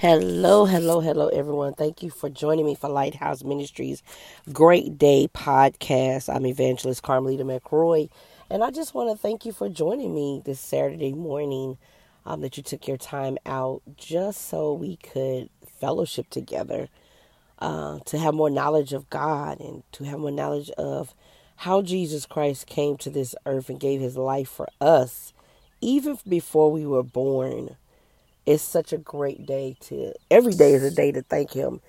Hello, hello, hello, everyone. Thank you for joining me for Lighthouse Ministries Great Day podcast. I'm Evangelist Carmelita McRoy, and I just want to thank you for joining me this Saturday morning. Um, that you took your time out just so we could fellowship together, uh, to have more knowledge of God and to have more knowledge of how Jesus Christ came to this earth and gave his life for us, even before we were born it's such a great day to every day is a day to thank him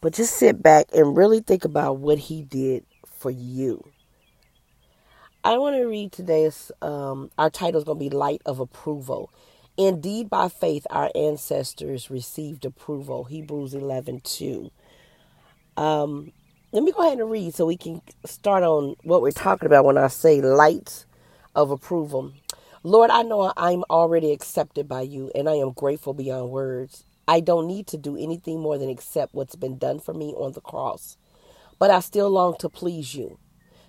but just sit back and really think about what he did for you. I want to read today's um, our title is going to be light of approval. Indeed by faith our ancestors received approval. Hebrews 11 2 um, let me go ahead and read so we can start on what we're talking about when i say light of approval Lord, I know I'm already accepted by you, and I am grateful beyond words. I don't need to do anything more than accept what's been done for me on the cross. But I still long to please you.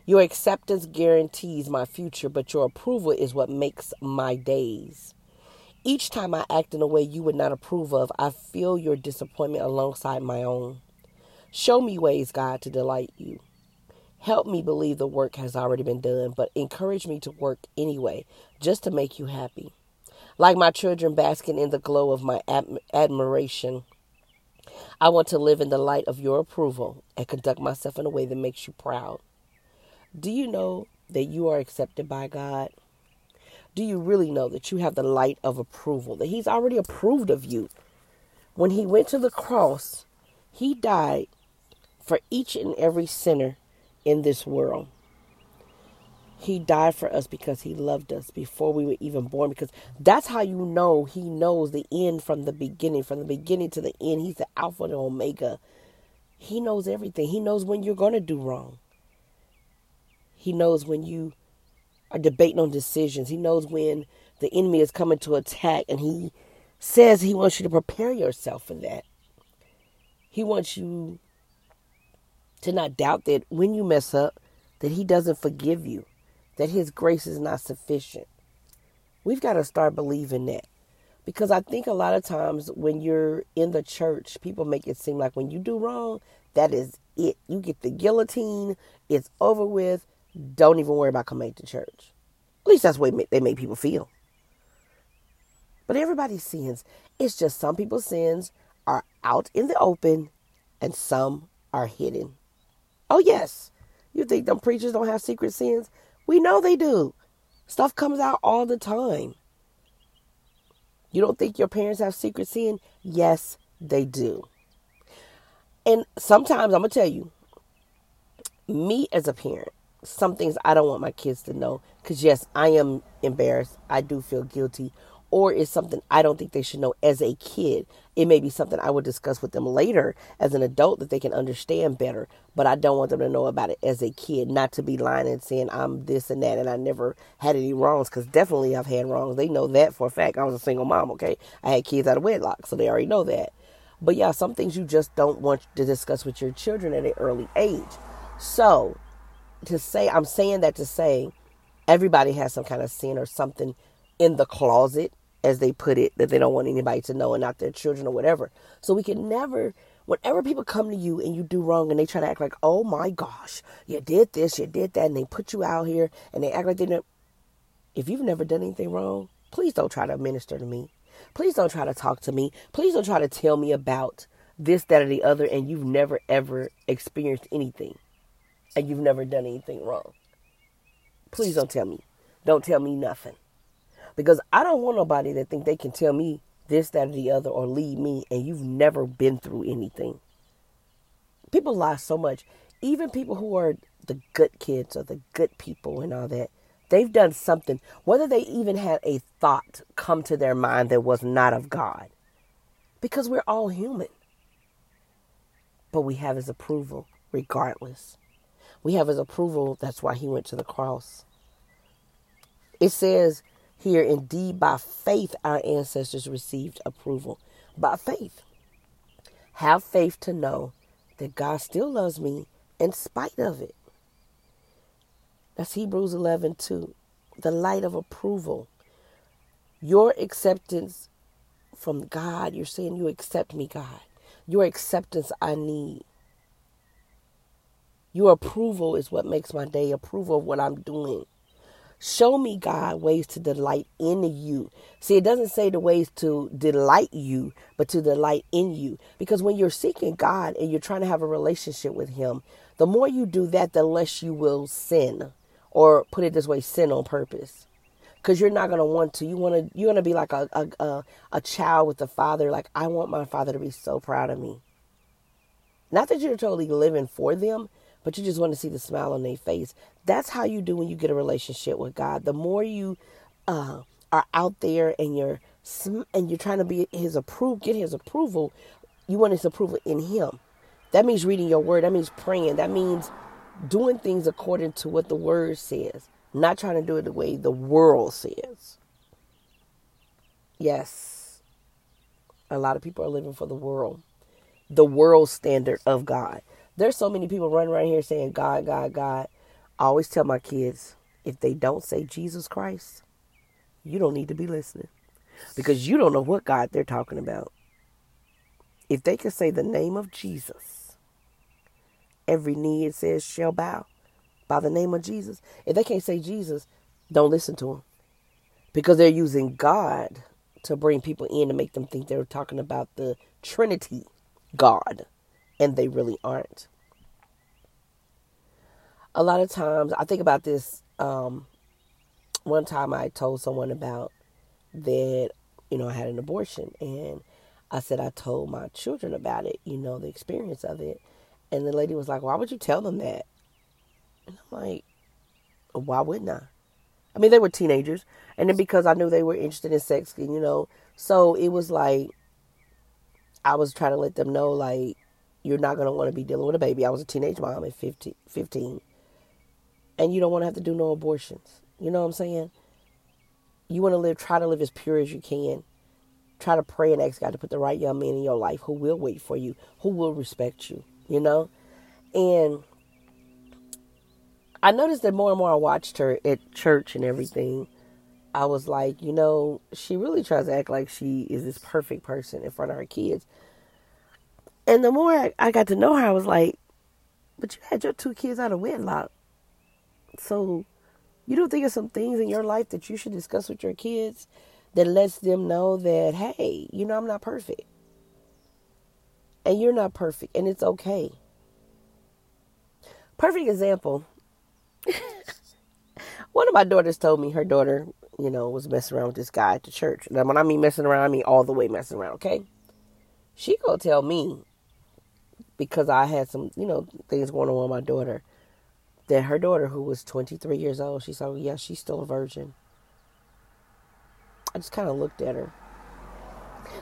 Your acceptance guarantees my future, but your approval is what makes my days. Each time I act in a way you would not approve of, I feel your disappointment alongside my own. Show me ways, God, to delight you. Help me believe the work has already been done, but encourage me to work anyway, just to make you happy. Like my children basking in the glow of my ad- admiration, I want to live in the light of your approval and conduct myself in a way that makes you proud. Do you know that you are accepted by God? Do you really know that you have the light of approval, that He's already approved of you? When He went to the cross, He died for each and every sinner in this world. He died for us because he loved us before we were even born. Because that's how you know he knows the end from the beginning, from the beginning to the end. He's the Alpha and Omega. He knows everything. He knows when you're going to do wrong. He knows when you are debating on decisions. He knows when the enemy is coming to attack, and he says he wants you to prepare yourself for that. He wants you to not doubt that when you mess up, that He doesn't forgive you, that His grace is not sufficient. We've got to start believing that. Because I think a lot of times when you're in the church, people make it seem like when you do wrong, that is it. You get the guillotine, it's over with. Don't even worry about coming to church. At least that's the way they make people feel. But everybody's sins. It's just some people's sins are out in the open and some are hidden. Oh, yes. You think them preachers don't have secret sins? We know they do. Stuff comes out all the time. You don't think your parents have secret sin? Yes, they do. And sometimes I'm going to tell you, me as a parent, some things I don't want my kids to know. Because, yes, I am embarrassed. I do feel guilty or is something I don't think they should know as a kid. It may be something I will discuss with them later as an adult that they can understand better, but I don't want them to know about it as a kid, not to be lying and saying I'm this and that and I never had any wrongs because definitely I've had wrongs. They know that for a fact. I was a single mom, okay? I had kids out of wedlock, so they already know that. But yeah, some things you just don't want to discuss with your children at an early age. So, to say, I'm saying that to say everybody has some kind of sin or something in the closet as they put it, that they don't want anybody to know and not their children or whatever. So we can never, whenever people come to you and you do wrong and they try to act like, oh my gosh, you did this, you did that, and they put you out here and they act like they didn't. If you've never done anything wrong, please don't try to minister to me. Please don't try to talk to me. Please don't try to tell me about this, that, or the other, and you've never ever experienced anything and you've never done anything wrong. Please don't tell me. Don't tell me nothing. Because I don't want nobody that think they can tell me this, that, or the other, or lead me, and you've never been through anything. People lie so much. Even people who are the good kids or the good people and all that, they've done something, whether they even had a thought come to their mind that was not of God. Because we're all human. But we have his approval regardless. We have his approval. That's why he went to the cross. It says here, indeed, by faith, our ancestors received approval. By faith. Have faith to know that God still loves me in spite of it. That's Hebrews 11 2. The light of approval. Your acceptance from God. You're saying you accept me, God. Your acceptance I need. Your approval is what makes my day, approval of what I'm doing. Show me, God, ways to delight in you. See, it doesn't say the ways to delight you, but to delight in you. Because when you're seeking God and you're trying to have a relationship with Him, the more you do that, the less you will sin. Or put it this way, sin on purpose. Because you're not gonna want to. You wanna you're gonna be like a, a a a child with the father. Like I want my father to be so proud of me. Not that you're totally living for them, but you just want to see the smile on their face. That's how you do when you get a relationship with God. The more you uh, are out there and you're and you're trying to be His approve, get His approval. You want His approval in Him. That means reading your Word. That means praying. That means doing things according to what the Word says, not trying to do it the way the world says. Yes, a lot of people are living for the world, the world standard of God. There's so many people running around here saying God, God, God. I always tell my kids if they don't say Jesus Christ, you don't need to be listening because you don't know what God they're talking about. If they can say the name of Jesus, every knee it says shall bow by the name of Jesus. If they can't say Jesus, don't listen to them because they're using God to bring people in to make them think they're talking about the Trinity God and they really aren't. A lot of times, I think about this. Um, one time, I told someone about that, you know, I had an abortion, and I said I told my children about it, you know, the experience of it. And the lady was like, Why would you tell them that? And I'm like, Why wouldn't I? I mean, they were teenagers. And then because I knew they were interested in sex, and you know, so it was like, I was trying to let them know, like, you're not going to want to be dealing with a baby. I was a teenage mom at 15, 15. And you don't want to have to do no abortions. You know what I'm saying? You want to live, try to live as pure as you can. Try to pray and ask God to put the right young man in your life who will wait for you, who will respect you, you know? And I noticed that more and more I watched her at church and everything. I was like, you know, she really tries to act like she is this perfect person in front of her kids. And the more I, got to know her, I was like, but you had your two kids out of wedlock. So you don't think of some things in your life that you should discuss with your kids that lets them know that, hey, you know, I'm not perfect. And you're not perfect, and it's okay. Perfect example. One of my daughters told me her daughter, you know, was messing around with this guy at the church. Now, when I mean messing around, I mean all the way messing around, okay? She gonna tell me because I had some, you know, things going on with my daughter. That her daughter, who was 23 years old, she said, yeah, she's still a virgin. I just kind of looked at her.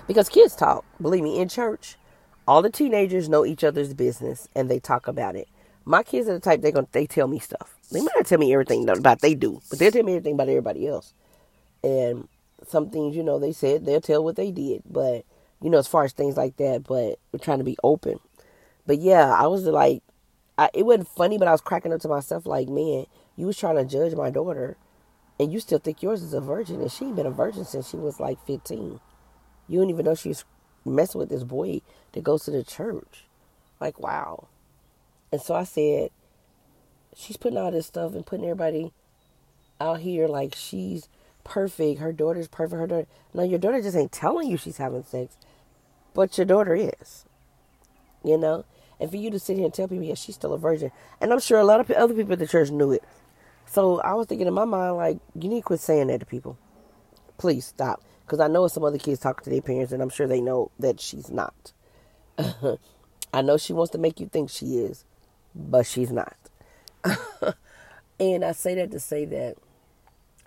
Because kids talk, believe me, in church, all the teenagers know each other's business and they talk about it. My kids are the type they going they tell me stuff. They might not tell me everything about they do, but they'll tell me everything about everybody else. And some things, you know, they said they'll tell what they did, but you know, as far as things like that. But we're trying to be open. But yeah, I was like, I, it wasn't funny, but I was cracking up to myself like, man, you was trying to judge my daughter, and you still think yours is a virgin, and she been a virgin since she was like 15. You don't even know she was messing with this boy that goes to the church. Like, wow. And so I said, she's putting all this stuff and putting everybody out here like she's perfect. Her daughter's perfect. Her daughter. No, your daughter just ain't telling you she's having sex, but your daughter is. You know, and for you to sit here and tell people, yeah, she's still a virgin. And I'm sure a lot of other people at the church knew it. So I was thinking in my mind, like, you need to quit saying that to people. Please stop. Because I know some other kids talking to their parents, and I'm sure they know that she's not. I know she wants to make you think she is, but she's not. and I say that to say that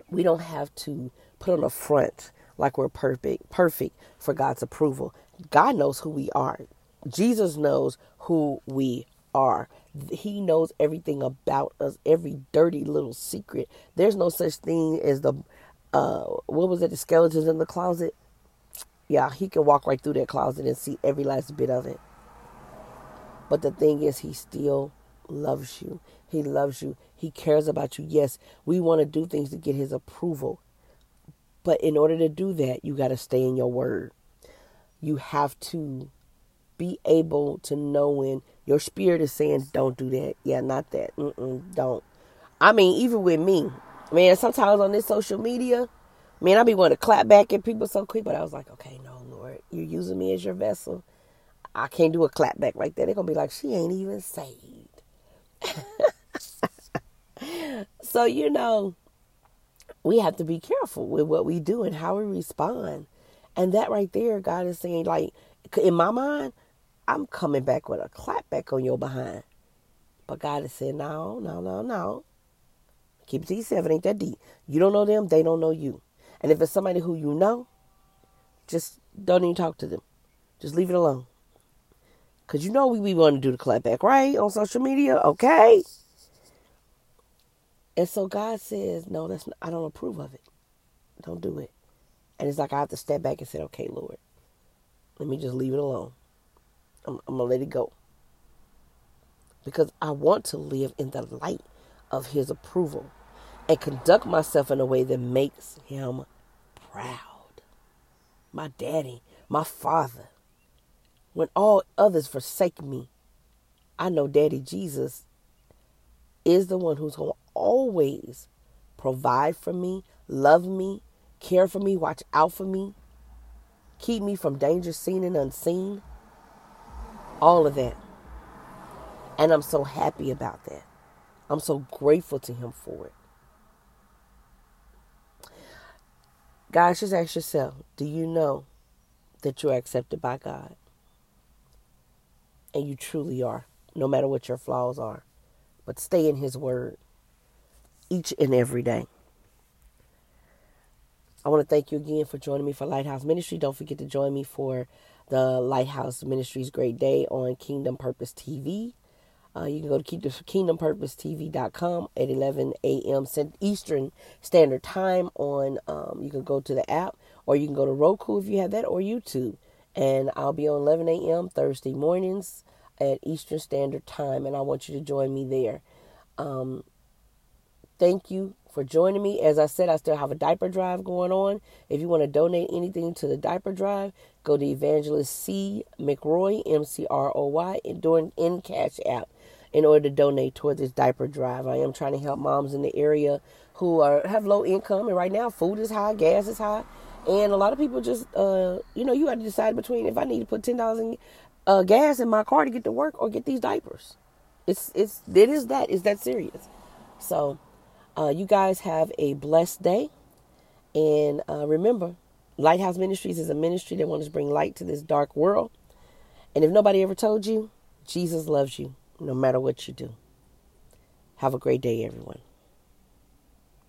we don't have to put on a front like we're perfect, perfect for God's approval. God knows who we are. Jesus knows who we are. He knows everything about us, every dirty little secret. There's no such thing as the uh what was it, the skeletons in the closet? Yeah, he can walk right through that closet and see every last bit of it. But the thing is he still loves you. He loves you. He cares about you. Yes, we want to do things to get his approval. But in order to do that, you got to stay in your word. you have to be able to know when your spirit is saying, "Don't do that." Yeah, not that. Mm-mm, don't. I mean, even with me, man. Sometimes on this social media, man, I be wanting to clap back at people so quick, but I was like, okay, no, Lord, you're using me as your vessel. I can't do a clap back like that. They're gonna be like, she ain't even saved. so you know, we have to be careful with what we do and how we respond. And that right there, God is saying, like, in my mind, I'm coming back with a clap back on your behind. But God is saying, no, no, no, no. Keep it. It ain't that deep. You don't know them, they don't know you. And if it's somebody who you know, just don't even talk to them. Just leave it alone. Because you know we, we want to do the clap back, right? On social media, okay? And so God says, no, that's not, I don't approve of it. Don't do it. And it's like I have to step back and say, okay, Lord, let me just leave it alone. I'm, I'm to let it go. Because I want to live in the light of His approval and conduct myself in a way that makes Him proud. My daddy, my father. When all others forsake me, I know Daddy Jesus is the one who's going to always provide for me, love me, care for me, watch out for me, keep me from danger seen and unseen. All of that. And I'm so happy about that. I'm so grateful to Him for it. Guys, just ask yourself do you know that you're accepted by God? And you truly are, no matter what your flaws are. But stay in His Word each and every day. I want to thank you again for joining me for Lighthouse Ministry. Don't forget to join me for the Lighthouse Ministries Great Day on Kingdom Purpose TV. Uh, you can go to kingdompurposetv.com at 11 a.m. Eastern Standard Time. On um, you can go to the app, or you can go to Roku if you have that, or YouTube. And I'll be on 11 a.m. Thursday mornings at Eastern Standard Time, and I want you to join me there. Um, thank you for joining me. As I said, I still have a diaper drive going on. If you want to donate anything to the diaper drive, go to Evangelist C. McRoy, M C R O Y, and during in Cash App in order to donate toward this diaper drive. I am trying to help moms in the area who are have low income, and right now food is high, gas is high, and a lot of people just, uh, you know, you have to decide between if I need to put ten dollars in uh, gas in my car to get to work or get these diapers. It's it's it is that is that serious. So, uh, you guys have a blessed day, and uh, remember, Lighthouse Ministries is a ministry that wants to bring light to this dark world. And if nobody ever told you, Jesus loves you no matter what you do. Have a great day, everyone.